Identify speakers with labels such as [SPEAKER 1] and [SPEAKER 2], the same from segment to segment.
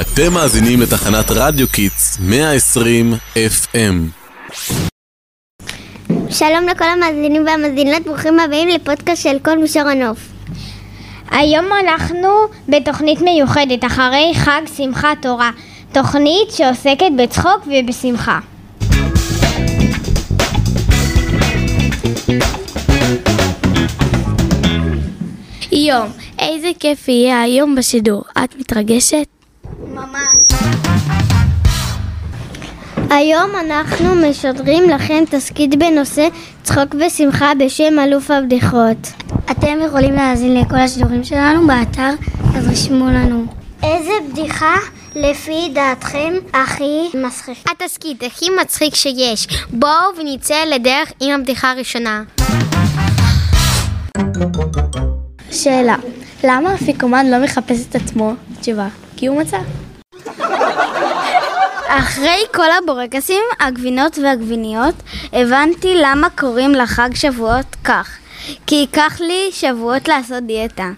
[SPEAKER 1] אתם מאזינים לתחנת רדיו קיטס 120 FM.
[SPEAKER 2] שלום לכל המאזינים והמאזינות, ברוכים הבאים לפודקאסט של קול מישור הנוף.
[SPEAKER 3] היום אנחנו בתוכנית מיוחדת אחרי חג שמחת תורה, תוכנית שעוסקת בצחוק ובשמחה.
[SPEAKER 2] יום, איזה כיף יהיה היום בשידור. את מתרגשת?
[SPEAKER 3] ממש.
[SPEAKER 2] היום אנחנו משדרים לכם תסכית בנושא צחוק ושמחה בשם אלוף הבדיחות. אתם יכולים להאזין לכל השידורים שלנו באתר, אז רשמו לנו. איזה בדיחה לפי דעתכם הכי מצחיק? התסכית הכי מצחיק שיש. בואו ונצא לדרך עם הבדיחה הראשונה. שאלה, למה אפיקומן לא מחפש את עצמו? תשובה, כי הוא מצא. אחרי כל הבורקסים, הגבינות והגביניות, הבנתי למה קוראים לחג שבועות כך. כי ייקח לי שבועות לעשות דיאטה.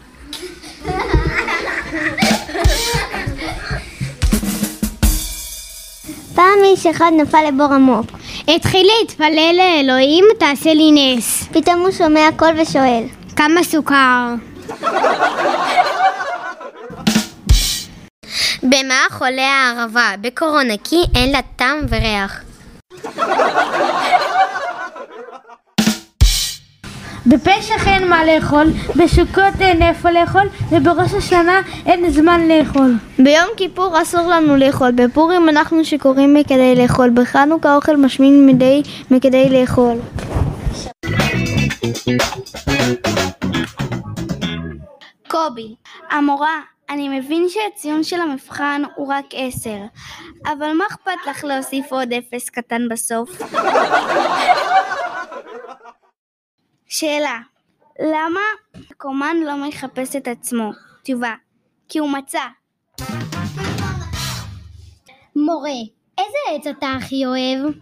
[SPEAKER 2] פעם איש אחד נפל לבור עמוק.
[SPEAKER 3] התחיל להתפלל לאלוהים, תעשה לי נס.
[SPEAKER 2] פתאום הוא שומע קול ושואל,
[SPEAKER 3] כמה סוכר?
[SPEAKER 2] במה חולה הערבה? בקורונה, כי אין לה טעם וריח.
[SPEAKER 4] בפסח אין מה לאכול, בסוכות אין איפה לאכול, ובראש השנה אין זמן לאכול.
[SPEAKER 2] ביום כיפור אסור לנו לאכול, בפורים אנחנו שיכורים מכדי לאכול, בחנוכה אוכל משמין מדי מכדי לאכול. קובי, המורה, אני מבין שהציון של המבחן הוא רק עשר, אבל מה אכפת לך להוסיף עוד אפס קטן בסוף? שאלה, למה הקומן לא מחפש את עצמו? תשובה, כי הוא מצא.
[SPEAKER 3] מורה, איזה עץ אתה הכי אוהב?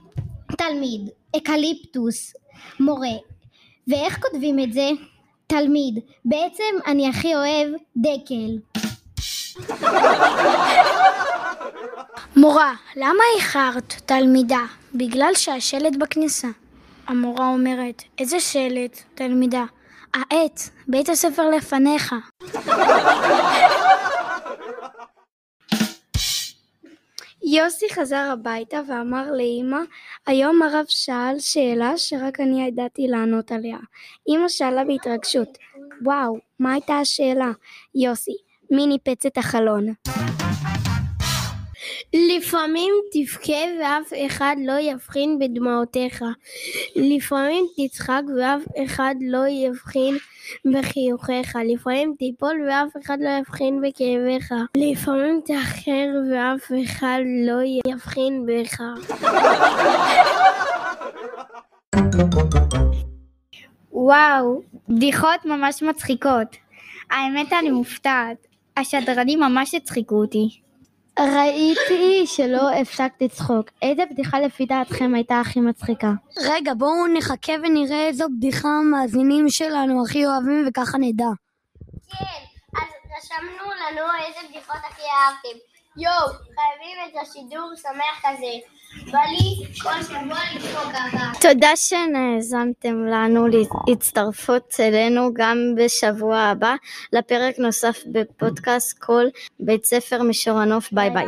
[SPEAKER 3] תלמיד, אקליפטוס. מורה, ואיך כותבים את זה? תלמיד, בעצם אני הכי אוהב דקל.
[SPEAKER 2] מורה, למה איחרת תלמידה? בגלל שהשלט בכניסה. המורה אומרת, איזה שלט? תלמידה, העץ, בית הספר לפניך. יוסי חזר הביתה ואמר לאמא, היום הרב שאל שאלה שרק אני ידעתי לענות עליה. אמא שאלה בהתרגשות, וואו, מה הייתה השאלה? יוסי, מי ניפץ את החלון? לפעמים תבכה ואף אחד לא יבחין בדמעותיך. לפעמים תצחק ואף אחד לא יבחין בחיוכיך. לפעמים תיפול ואף אחד לא יבחין בכאביך. לפעמים תאחר ואף אחד לא יבחין בך.
[SPEAKER 3] וואו, בדיחות ממש מצחיקות. האמת אני מופתעת. השדרנים ממש הצחיקו אותי.
[SPEAKER 2] ראיתי שלא הפסקת לצחוק. איזה בדיחה לפי דעתכם הייתה הכי מצחיקה?
[SPEAKER 5] רגע, בואו נחכה ונראה איזו בדיחה המאזינים שלנו הכי אוהבים וככה נדע.
[SPEAKER 2] כן, אז רשמנו לנו איזה בדיחות הכי אהבתם. יואו, חייבים את השידור שמח כזה. בא לי כל שבוע לצחוק ככה. תודה שנאזנתם לנו להצטרפות אלינו גם בשבוע הבא לפרק נוסף בפודקאסט כל בית ספר מישור הנוף. ביי ביי.